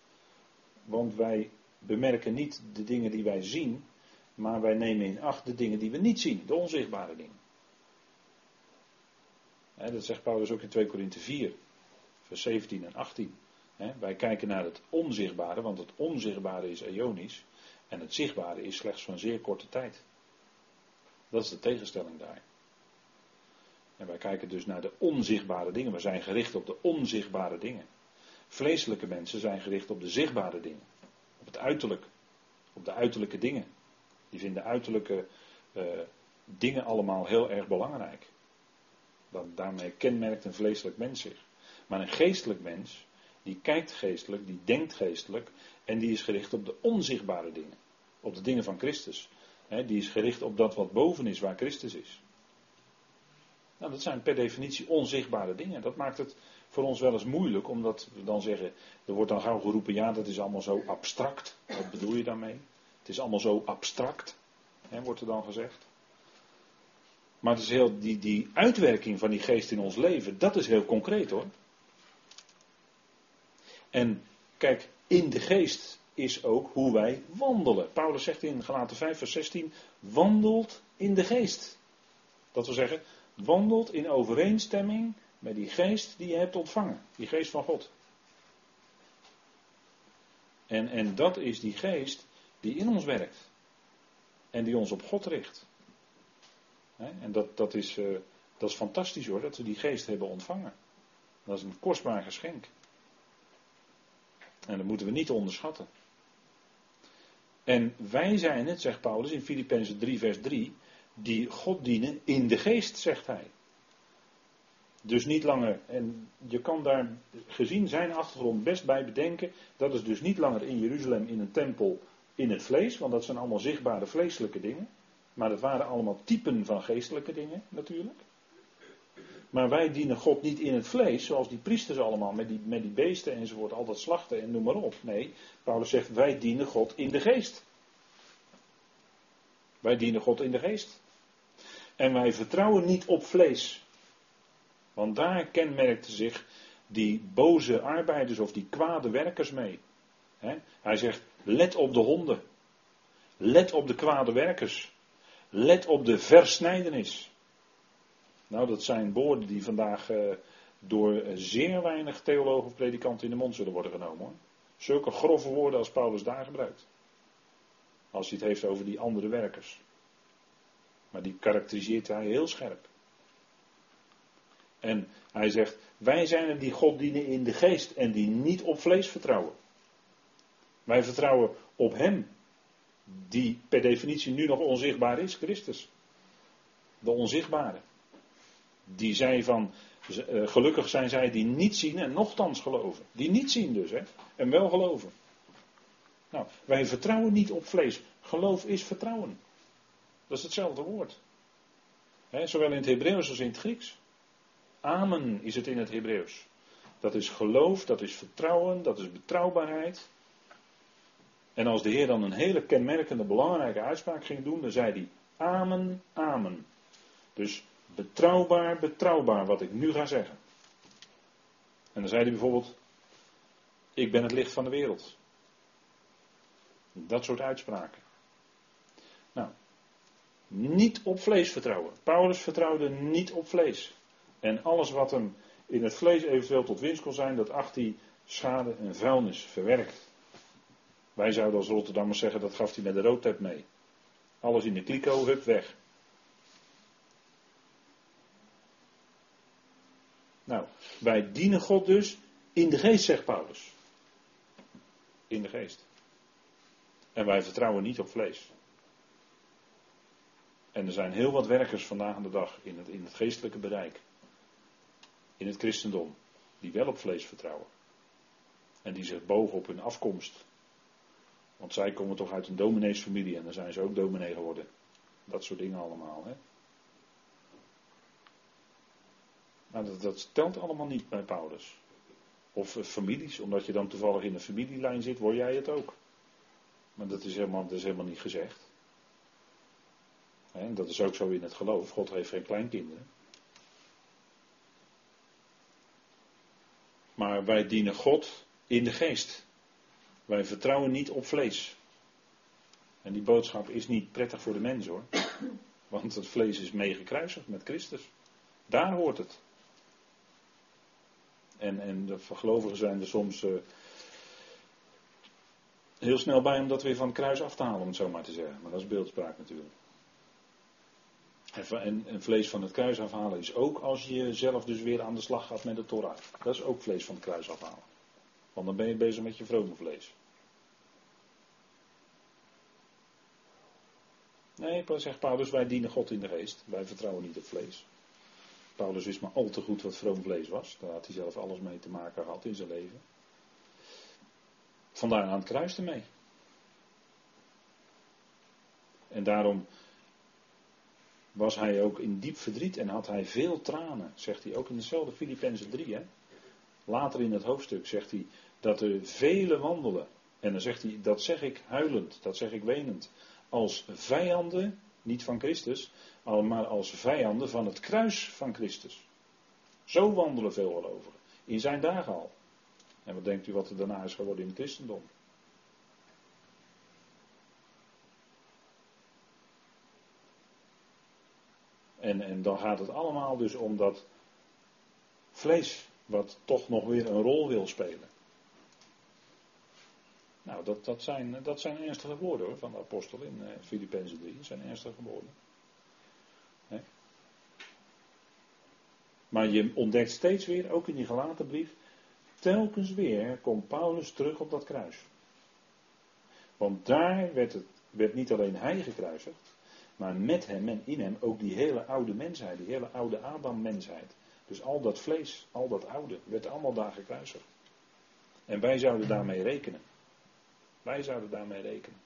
Speaker 1: Want wij bemerken niet de dingen die wij zien, maar wij nemen in acht de dingen die we niet zien, de onzichtbare dingen. Dat zegt Paulus ook in 2 Korinthe 4, vers 17 en 18. Hè, wij kijken naar het onzichtbare, want het onzichtbare is eonisch en het zichtbare is slechts van zeer korte tijd. Dat is de tegenstelling daar. En wij kijken dus naar de onzichtbare dingen. We zijn gericht op de onzichtbare dingen. Vleeselijke mensen zijn gericht op de zichtbare dingen. Op het uiterlijk. Op de uiterlijke dingen. Die vinden uiterlijke uh, dingen allemaal heel erg belangrijk. Dan, daarmee kenmerkt een vleeselijk mens zich. Maar een geestelijk mens, die kijkt geestelijk, die denkt geestelijk. En die is gericht op de onzichtbare dingen. Op de dingen van Christus. die is gericht op dat wat boven is, waar Christus is. Nou, dat zijn per definitie onzichtbare dingen. Dat maakt het voor ons wel eens moeilijk, omdat we dan zeggen, er wordt dan gauw geroepen, ja, dat is allemaal zo abstract. Wat bedoel je daarmee? Het is allemaal zo abstract, hè, wordt er dan gezegd. Maar het is heel, die, die uitwerking van die geest in ons leven, dat is heel concreet hoor. En kijk, in de geest is ook hoe wij wandelen. Paulus zegt in Galaten 5 vers 16, wandelt in de geest. Dat wil zeggen, wandelt in overeenstemming met die geest die je hebt ontvangen. Die geest van God. En, en dat is die geest die in ons werkt. En die ons op God richt. en dat, dat, is, uh, dat is fantastisch hoor, dat we die geest hebben ontvangen. Dat is een kostbaar geschenk. En dat moeten we niet onderschatten. En wij zijn het, zegt Paulus in Filippenzen 3, vers 3, die God dienen in de geest, zegt hij. Dus niet langer, en je kan daar gezien zijn achtergrond best bij bedenken, dat is dus niet langer in Jeruzalem in een tempel in het vlees, want dat zijn allemaal zichtbare vleeselijke dingen. Maar dat waren allemaal typen van geestelijke dingen natuurlijk. Maar wij dienen God niet in het vlees, zoals die priesters allemaal, met die, met die beesten enzovoort, altijd slachten en noem maar op. Nee, Paulus zegt, wij dienen God in de geest. Wij dienen God in de geest. En wij vertrouwen niet op vlees. Want daar kenmerkte zich die boze arbeiders of die kwade werkers mee. Hij zegt, let op de honden. Let op de kwade werkers. Let op de versnijdenis. Nou, dat zijn woorden die vandaag eh, door zeer weinig theologen of predikanten in de mond zullen worden genomen. Hoor. Zulke grove woorden als Paulus daar gebruikt. Als hij het heeft over die andere werkers. Maar die karakteriseert hij heel scherp. En hij zegt, wij zijn er die God dienen in de geest en die niet op vlees vertrouwen. Wij vertrouwen op Hem, die per definitie nu nog onzichtbaar is, Christus. De onzichtbare. Die zei van, eh, gelukkig zijn zij die niet zien en nochtans geloven. Die niet zien dus, hè, en wel geloven. Nou, wij vertrouwen niet op vlees. Geloof is vertrouwen. Dat is hetzelfde woord. zowel in het Hebreeuws als in het Grieks. Amen is het in het Hebreeuws. Dat is geloof, dat is vertrouwen, dat is betrouwbaarheid. En als de Heer dan een hele kenmerkende, belangrijke uitspraak ging doen, dan zei hij: Amen, Amen. Dus betrouwbaar, betrouwbaar wat ik nu ga zeggen. En dan zei hij bijvoorbeeld: Ik ben het licht van de wereld. Dat soort uitspraken. Nou, niet op vlees vertrouwen. Paulus vertrouwde niet op vlees. En alles wat hem in het vlees eventueel tot winst kon zijn, dat acht hij schade en vuilnis verwerkt. Wij zouden als Rotterdammers zeggen, dat gaf hij met de roodtep mee. Alles in de kliko, hup, weg. Nou, wij dienen God dus in de geest, zegt Paulus. In de geest. En wij vertrouwen niet op vlees. En er zijn heel wat werkers vandaag aan de dag in het, in het geestelijke bereik. In het christendom. Die wel op vlees vertrouwen. En die zich bogen op hun afkomst. Want zij komen toch uit een domineesfamilie en dan zijn ze ook dominee geworden. Dat soort dingen allemaal. Hè? Nou, dat, dat telt allemaal niet bij Paulus. Of eh, families, omdat je dan toevallig in een familielijn zit, word jij het ook. Maar dat is helemaal, dat is helemaal niet gezegd. En dat is ook zo in het geloof. God heeft geen kleinkinderen. Maar wij dienen God in de geest. Wij vertrouwen niet op vlees. En die boodschap is niet prettig voor de mens hoor. Want het vlees is meegekruisigd met Christus. Daar hoort het. En, en de gelovigen zijn er soms uh, heel snel bij om dat weer van het kruis af te halen, om het zo maar te zeggen. Maar dat is beeldspraak natuurlijk. En, en, vlees van het kruis afhalen is ook als je zelf dus weer aan de slag gaat met de Torah. Dat is ook vlees van het kruis afhalen. Want dan ben je bezig met je vrome vlees. Nee, zegt Paulus, wij dienen God in de geest. Wij vertrouwen niet op vlees. Paulus wist maar al te goed wat vroom vlees was. Daar had hij zelf alles mee te maken gehad in zijn leven. Vandaar aan het kruis ermee. En daarom was hij ook in diep verdriet en had hij veel tranen, zegt hij ook in dezelfde Filippenzen 3. Hè? Later in het hoofdstuk zegt hij dat er vele wandelen. En dan zegt hij, dat zeg ik huilend, dat zeg ik wenend, als vijanden, niet van Christus, maar als vijanden van het kruis van Christus. Zo wandelen veel gelovigen, in zijn dagen al. En wat denkt u wat er daarna is geworden in het christendom? En, en dan gaat het allemaal dus om dat vlees, wat toch nog weer een rol wil spelen. Nou, dat, dat, zijn, dat zijn ernstige woorden hoor, van de apostel in uh, Filippenzen 3. Dat zijn ernstige woorden. Maar je ontdekt steeds weer, ook in die gelaten brief, telkens weer komt Paulus terug op dat kruis. Want daar werd, het, werd niet alleen hij gekruisigd, maar met hem en in hem ook die hele oude mensheid, die hele oude Adam-mensheid. Dus al dat vlees, al dat oude, werd allemaal daar gekruisigd. En wij zouden daarmee rekenen. Wij zouden daarmee rekenen.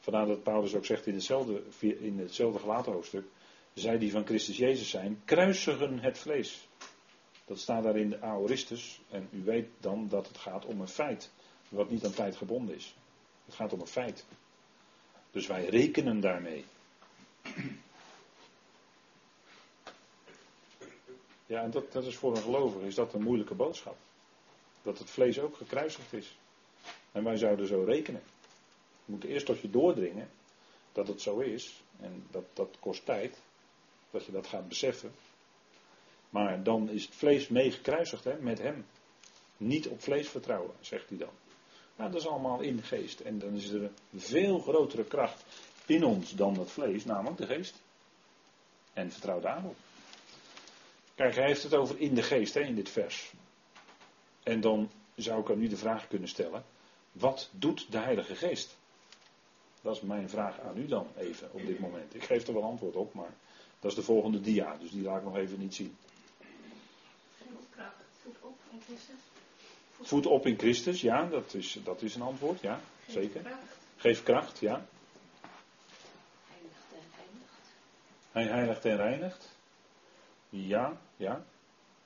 Speaker 1: Vandaar dat Paulus ook zegt in hetzelfde, in hetzelfde hoofdstuk. Zij die van Christus Jezus zijn, kruisigen het vlees. Dat staat daar in de Aoristus. En u weet dan dat het gaat om een feit. Wat niet aan tijd gebonden is. Het gaat om een feit. Dus wij rekenen daarmee. Ja, en dat, dat is voor een gelovige is dat een moeilijke boodschap. Dat het vlees ook gekruisigd is. En wij zouden zo rekenen. Je moet eerst tot je doordringen dat het zo is. En dat, dat kost tijd. Dat je dat gaat beseffen. Maar dan is het vlees meegekruisigd hè, met hem. Niet op vlees vertrouwen, zegt hij dan. Nou, dat is allemaal in de geest. En dan is er een veel grotere kracht in ons dan dat vlees, namelijk de geest. En vertrouw daarop. Kijk, hij heeft het over in de geest hè, in dit vers. En dan zou ik aan u de vraag kunnen stellen: wat doet de Heilige Geest? Dat is mijn vraag aan u dan even op dit moment. Ik geef er wel antwoord op, maar dat is de volgende dia, dus die laat ik nog even niet zien. Voet op in Christus. Voet op in Christus, ja, dat is, dat is een antwoord, ja, zeker. Geef kracht, ja.
Speaker 2: Heiligt en reinigt.
Speaker 1: Hij heiligt en reinigt. Ja, ja.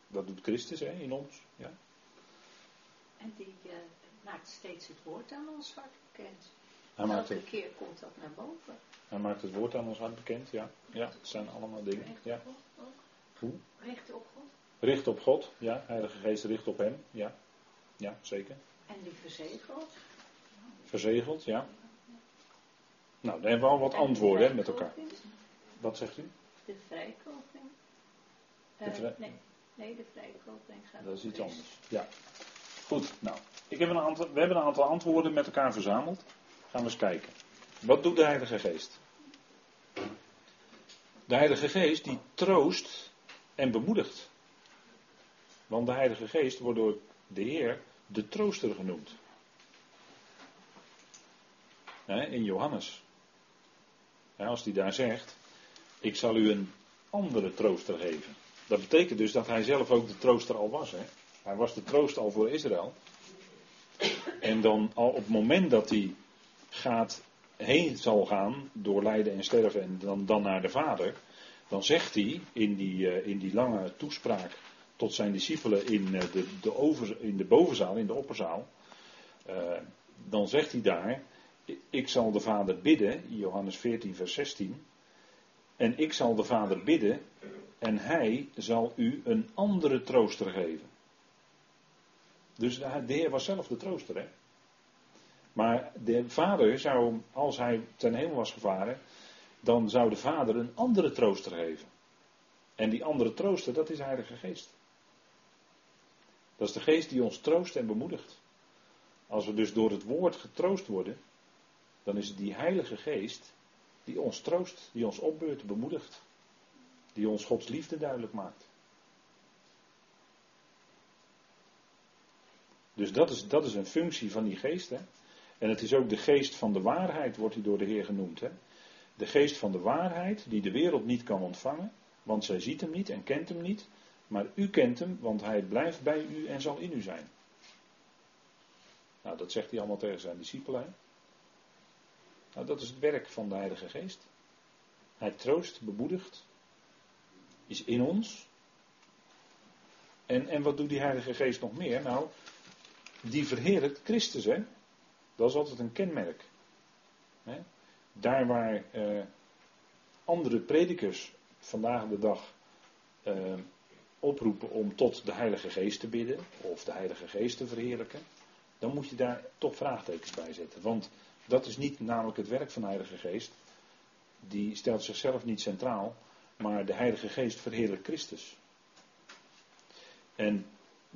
Speaker 1: Dat doet Christus hè, in ons, ja.
Speaker 2: En die, uh, maakt steeds het woord aan ons hart bekend.
Speaker 1: Hij maakt,
Speaker 2: Elke
Speaker 1: het,
Speaker 2: keer komt dat naar boven.
Speaker 1: hij maakt het woord aan ons hart bekend, ja. Ja, het zijn allemaal dingen.
Speaker 2: Richt
Speaker 1: Ja.
Speaker 2: op God ook.
Speaker 1: Hoe?
Speaker 2: Richt op God.
Speaker 1: Richt op God, ja. Heilige Geest richt op hem, ja. Ja, zeker.
Speaker 2: En die verzegelt.
Speaker 1: Verzegeld, ja. Nou, dan hebben we al wat
Speaker 2: En de
Speaker 1: antwoorden hè, met elkaar. Wat zegt u?
Speaker 2: De vrijkoping. Eh, nee, nee, de vrijkoping gaat
Speaker 1: Dat is iets anders. Ja. Nou. Ik heb een aantal, we hebben een aantal antwoorden met elkaar verzameld. Gaan we eens kijken. Wat doet de Heilige Geest? De Heilige Geest die troost en bemoedigt. Want de Heilige Geest wordt door de Heer de trooster genoemd. In Johannes. Als hij daar zegt, ik zal u een andere trooster geven. Dat betekent dus dat hij zelf ook de trooster al was. Hè? Hij was de troost al voor Israël. En dan al op het moment dat hij gaat, heen zal gaan door lijden en sterven en dan, dan naar de Vader, dan zegt hij in die, eh, in die lange toespraak tot zijn discipelen in, eh, de, de, over, in de bovenzaal, in de opperzaal, eh, dan zegt hij daar, ik zal de Vader bidden, Johannes 14, vers 16, en ik zal de Vader bidden en hij zal u een andere trooster geven. Dus de Heer was zelf de trooster, hè? Maar de Vader zou, als hij ten hemel was gevaren, dan zou de Vader een andere trooster geven. En die andere trooster, dat is de Heilige Geest. Dat is de Geest die ons troost en bemoedigt. Als we dus door het woord getroost worden, dan is het die Heilige Geest die ons troost, die ons opbeurt, bemoedigt. Die ons Gods liefde duidelijk maakt. Dus dat is, dat is een functie van die geest. Hè? En het is ook de geest van de waarheid, wordt hij door de Heer genoemd. Hè? De geest van de waarheid, die de wereld niet kan ontvangen, want zij ziet hem niet en kent hem niet. Maar u kent hem, want hij blijft bij u en zal in u zijn. Nou, dat zegt hij allemaal tegen zijn discipelen. Nou, dat is het werk van de Heilige Geest. Hij troost, bemoedigt, is in ons. En, en wat doet die Heilige Geest nog meer? Nou, die verheerlijkt Christus, hè? Dat is altijd een kenmerk. Hè? Daar waar eh, andere predikers vandaag de dag eh, oproepen om tot de Heilige Geest te bidden, of de Heilige Geest te verheerlijken, dan moet je daar toch vraagtekens bij zetten. Want dat is niet namelijk het werk van de Heilige Geest. Die stelt zichzelf niet centraal, maar de Heilige Geest verheerlijkt Christus. En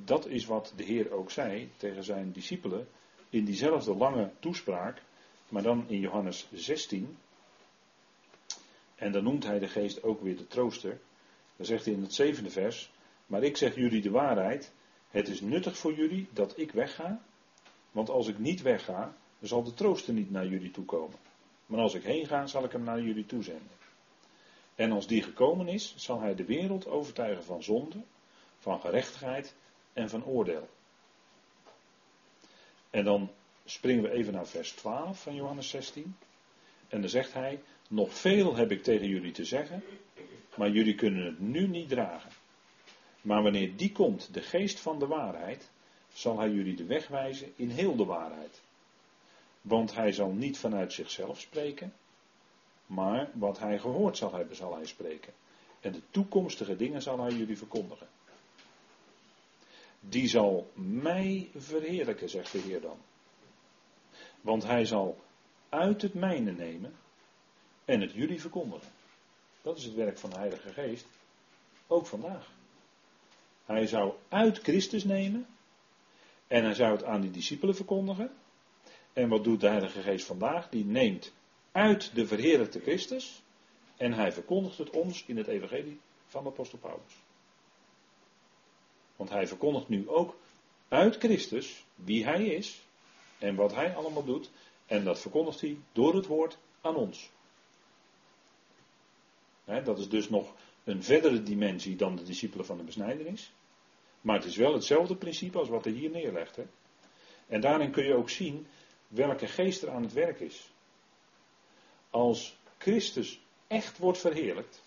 Speaker 1: dat is wat de Heer ook zei tegen zijn discipelen in diezelfde lange toespraak, maar dan in Johannes 16. En dan noemt hij de geest ook weer de trooster. Dan zegt hij in het zevende vers, maar ik zeg jullie de waarheid, het is nuttig voor jullie dat ik wegga, want als ik niet wegga, zal de trooster niet naar jullie toe komen. Maar als ik heen ga, zal ik hem naar jullie toezenden. En als die gekomen is, zal hij de wereld overtuigen van zonde, van gerechtigheid en van oordeel. En dan springen we even naar vers 12 van Johannes 16. En dan zegt hij: Nog veel heb ik tegen jullie te zeggen, maar jullie kunnen het nu niet dragen. Maar wanneer die komt, de geest van de waarheid, zal hij jullie de weg wijzen in heel de waarheid. Want hij zal niet vanuit zichzelf spreken, maar wat hij gehoord zal hebben, zal hij spreken. En de toekomstige dingen zal hij jullie verkondigen. Die zal mij verheerlijken, zegt de Heer dan. Want hij zal uit het mijne nemen en het jullie verkondigen. Dat is het werk van de Heilige Geest, ook vandaag. Hij zou uit Christus nemen en hij zou het aan die discipelen verkondigen. En wat doet de Heilige Geest vandaag? Die neemt uit de verheerlijkte Christus en hij verkondigt het ons in het evangelie van de apostel Paulus. Want hij verkondigt nu ook uit Christus wie hij is en wat hij allemaal doet. En dat verkondigt hij door het woord aan ons. Dat is dus nog een verdere dimensie dan de discipelen van de besnijdenis. Maar het is wel hetzelfde principe als wat hij hier neerlegt. En daarin kun je ook zien welke geest er aan het werk is. Als Christus echt wordt verheerlijkt,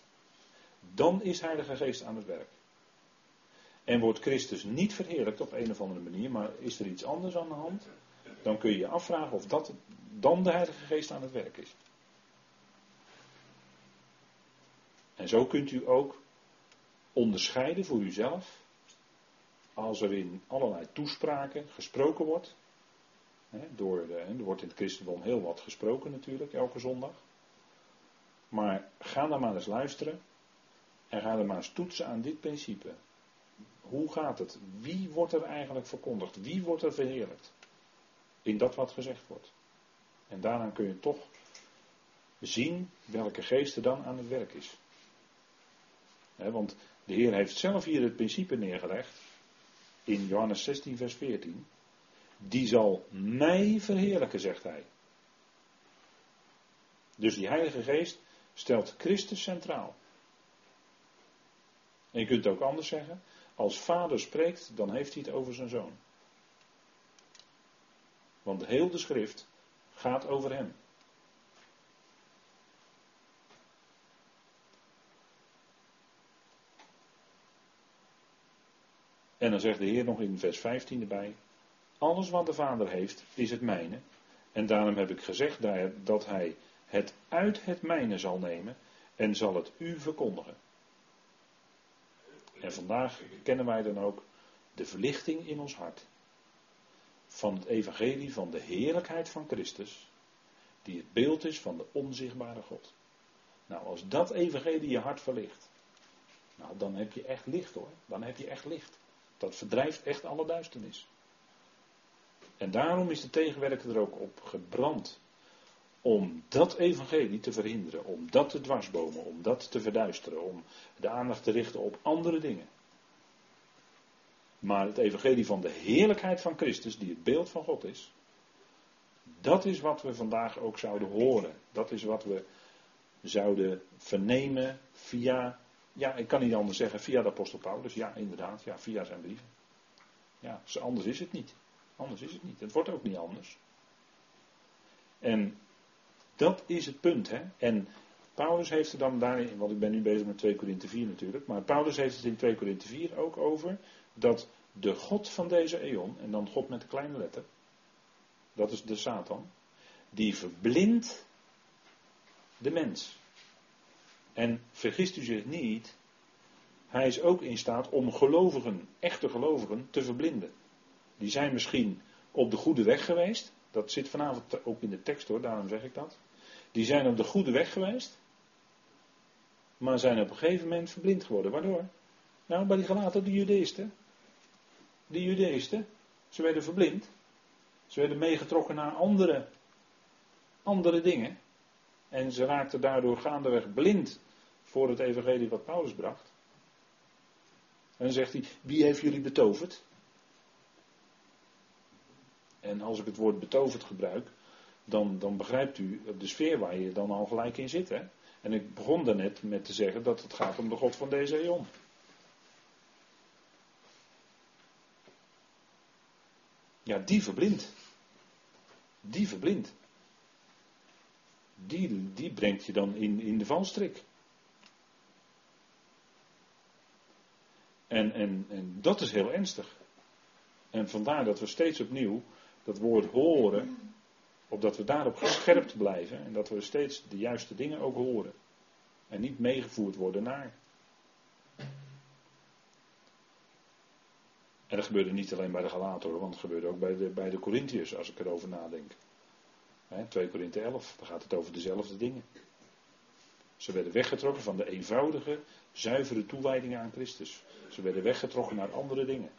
Speaker 1: dan is Heilige Geest aan het werk. En wordt Christus niet verheerlijkt op een of andere manier, maar is er iets anders aan de hand, dan kun je je afvragen of dat dan de Heilige Geest aan het werk is. En zo kunt u ook onderscheiden voor uzelf als er in allerlei toespraken gesproken wordt. Hè, door de, er wordt in het christendom heel wat gesproken natuurlijk, elke zondag. Maar ga dan maar eens luisteren en ga er maar eens toetsen aan dit principe. Hoe gaat het? Wie wordt er eigenlijk verkondigd? Wie wordt er verheerlijkt? In dat wat gezegd wordt. En daaraan kun je toch zien welke geest er dan aan het werk is. want de Heer heeft zelf hier het principe neergelegd. In Johannes 16, vers 14. Die zal mij verheerlijken, zegt hij. Dus die Heilige Geest stelt Christus centraal. En je kunt het ook anders zeggen. Als vader spreekt, dan heeft hij het over zijn zoon. Want heel de schrift gaat over hem. En dan zegt de Heer nog in vers 15 erbij: Alles wat de Vader heeft, is het mijne. En daarom heb ik gezegd dat hij het uit het mijne zal nemen en zal het u verkondigen. En vandaag kennen wij dan ook de verlichting in ons hart van het evangelie van de heerlijkheid van Christus, die het beeld is van de onzichtbare God. Nou, als dat evangelie je hart verlicht, nou, dan heb je echt licht hoor. Dan heb je echt licht. Dat verdrijft echt alle duisternis. En daarom is de tegenwerker er ook op gebrand. Om dat evangelie te verhinderen, om dat te dwarsbomen, om dat te verduisteren, om de aandacht te richten op andere dingen. Maar het evangelie van de heerlijkheid van Christus, die het beeld van God is, dat is wat we vandaag ook zouden horen. Dat is wat we zouden vernemen via, ja, ik kan niet anders zeggen, via de apostel Paulus. Ja, inderdaad, ja, via zijn brieven. Ja, anders is het niet. Anders is het niet. Het wordt ook niet anders. En dat is het punt, hè. En Paulus heeft er dan daarin, want ik ben nu bezig met 2 Korinthe 4 natuurlijk, maar Paulus heeft het in 2 Korinthe 4 ook over dat de God van deze eon, en dan God met de kleine letter, dat is de Satan, die verblindt de mens. En vergist u zich niet, hij is ook in staat om gelovigen, echte gelovigen, te verblinden. Die zijn misschien op de goede weg geweest, dat zit vanavond ook in de tekst hoor, daarom zeg ik dat. Die zijn op de goede weg geweest, maar zijn op een gegeven moment verblind geworden. Waardoor? Nou, bij die gelaten, de judeisten. De judeisten, ze werden verblind. Ze werden meegetrokken naar andere, andere dingen. En ze raakten daardoor gaandeweg blind voor het evangelie wat Paulus bracht. En dan zegt hij, wie heeft jullie betoverd? En als ik het woord betoverd gebruik, dan, dan begrijpt u de sfeer waar je dan al gelijk in zit. Hè? En ik begon daarnet met te zeggen dat het gaat om de God van deze eeuw. Ja, die verblindt. Die verblindt. Die, die brengt je dan in, in de valstrik. En, en, en dat is heel ernstig. En vandaar dat we steeds opnieuw dat woord horen, opdat we daarop gescherpt blijven en dat we steeds de juiste dingen ook horen. En niet meegevoerd worden naar. En dat gebeurde niet alleen bij de Galaten want het gebeurde ook bij de, bij de Corinthiërs, als ik erover nadenk. He, 2 Korinthe 11, daar gaat het over dezelfde dingen. Ze werden weggetrokken van de eenvoudige, zuivere toewijding aan Christus. Ze werden weggetrokken naar andere dingen.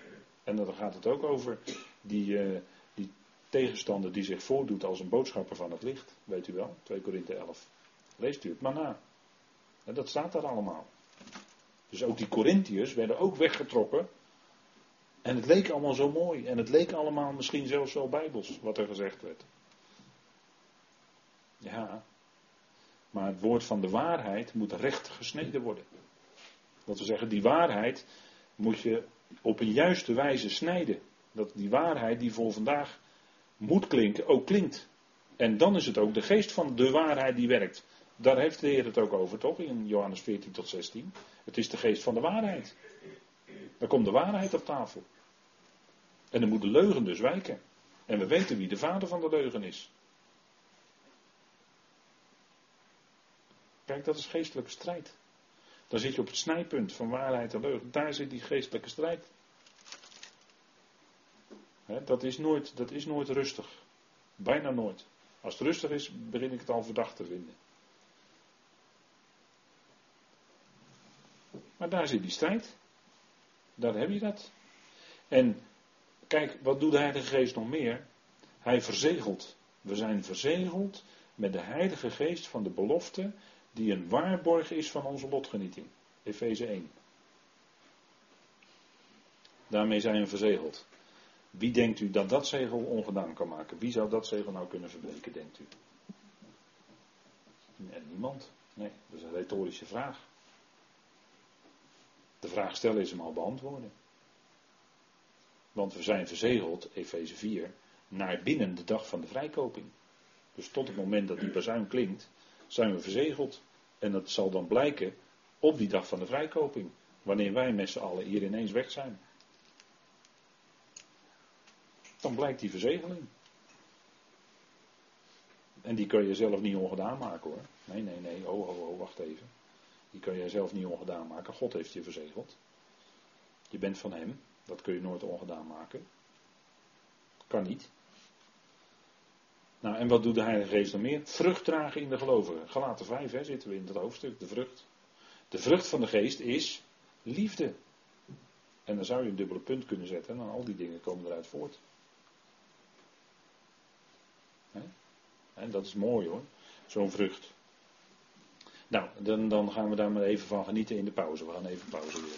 Speaker 1: En dan gaat het ook over die, die tegenstander die zich voordoet als een boodschapper van het licht. Weet u wel, 2 Korinthe 11. Leest u het maar na. Dat staat daar allemaal. Dus ook die Corinthiërs werden ook weggetrokken. En het leek allemaal zo mooi. En het leek allemaal misschien zelfs wel bijbels, wat er gezegd werd. Ja, maar het woord van de waarheid moet recht gesneden worden. Dat we zeggen, die waarheid moet je op een juiste wijze snijden. Dat die waarheid die voor vandaag moet klinken, ook klinkt. En dan is het ook de geest van de waarheid die werkt. Daar heeft de Heer het ook over, toch? In Johannes 14 tot 16. Het is de geest van de waarheid. Dan komt de waarheid op tafel. En dan moet de leugen dus wijken. En we weten wie de vader van de leugen is. Kijk, dat is geestelijke strijd. Dan zit je op het snijpunt van waarheid en leugen. Daar zit die geestelijke strijd. Dat, is nooit, dat is nooit rustig. Bijna nooit. Als het rustig is, begin ik het al verdacht te vinden. Maar daar zit die strijd. Daar heb je dat. En kijk, wat doet de Heilige Geest nog meer? Hij verzegelt. We zijn verzegeld met de Heilige Geest van de belofte die een waarborg is van onze lotgenieting. Efeze 1. Daarmee zijn we verzegeld. Wie denkt u dat dat zegel ongedaan kan maken? Wie zou dat zegel nou kunnen verbreken, denkt u? Niemand. Nee, dat is een retorische vraag. De vraag stellen is hem al beantwoorden. Want we zijn verzegeld, Efeze 4, naar binnen de dag van de vrijkoping. Dus tot het moment dat die bazuin klinkt, zijn we verzegeld. En dat zal dan blijken op die dag van de vrijkoping. Wanneer wij met z'n allen hier ineens weg zijn. Dan blijkt die verzegeling. En die kun je zelf niet ongedaan maken hoor. Nee, nee, nee. Oh, oh, oh, wacht even. Die kun je zelf niet ongedaan maken. God heeft je verzegeld. Je bent van Hem. Dat kun je nooit ongedaan maken. Kan niet. Nou, en wat doet de Heilige Geest dan meer? Vrucht dragen in de gelovigen. Galaten 5, hè, zitten we in dat hoofdstuk, de vrucht. De vrucht van de Geest is liefde. En dan zou je een dubbele punt kunnen zetten en al die dingen komen eruit voort. En dat is mooi hoor, zo'n vrucht. Nou, dan, dan gaan we daar maar even van genieten in de pauze. We gaan even pauze weer.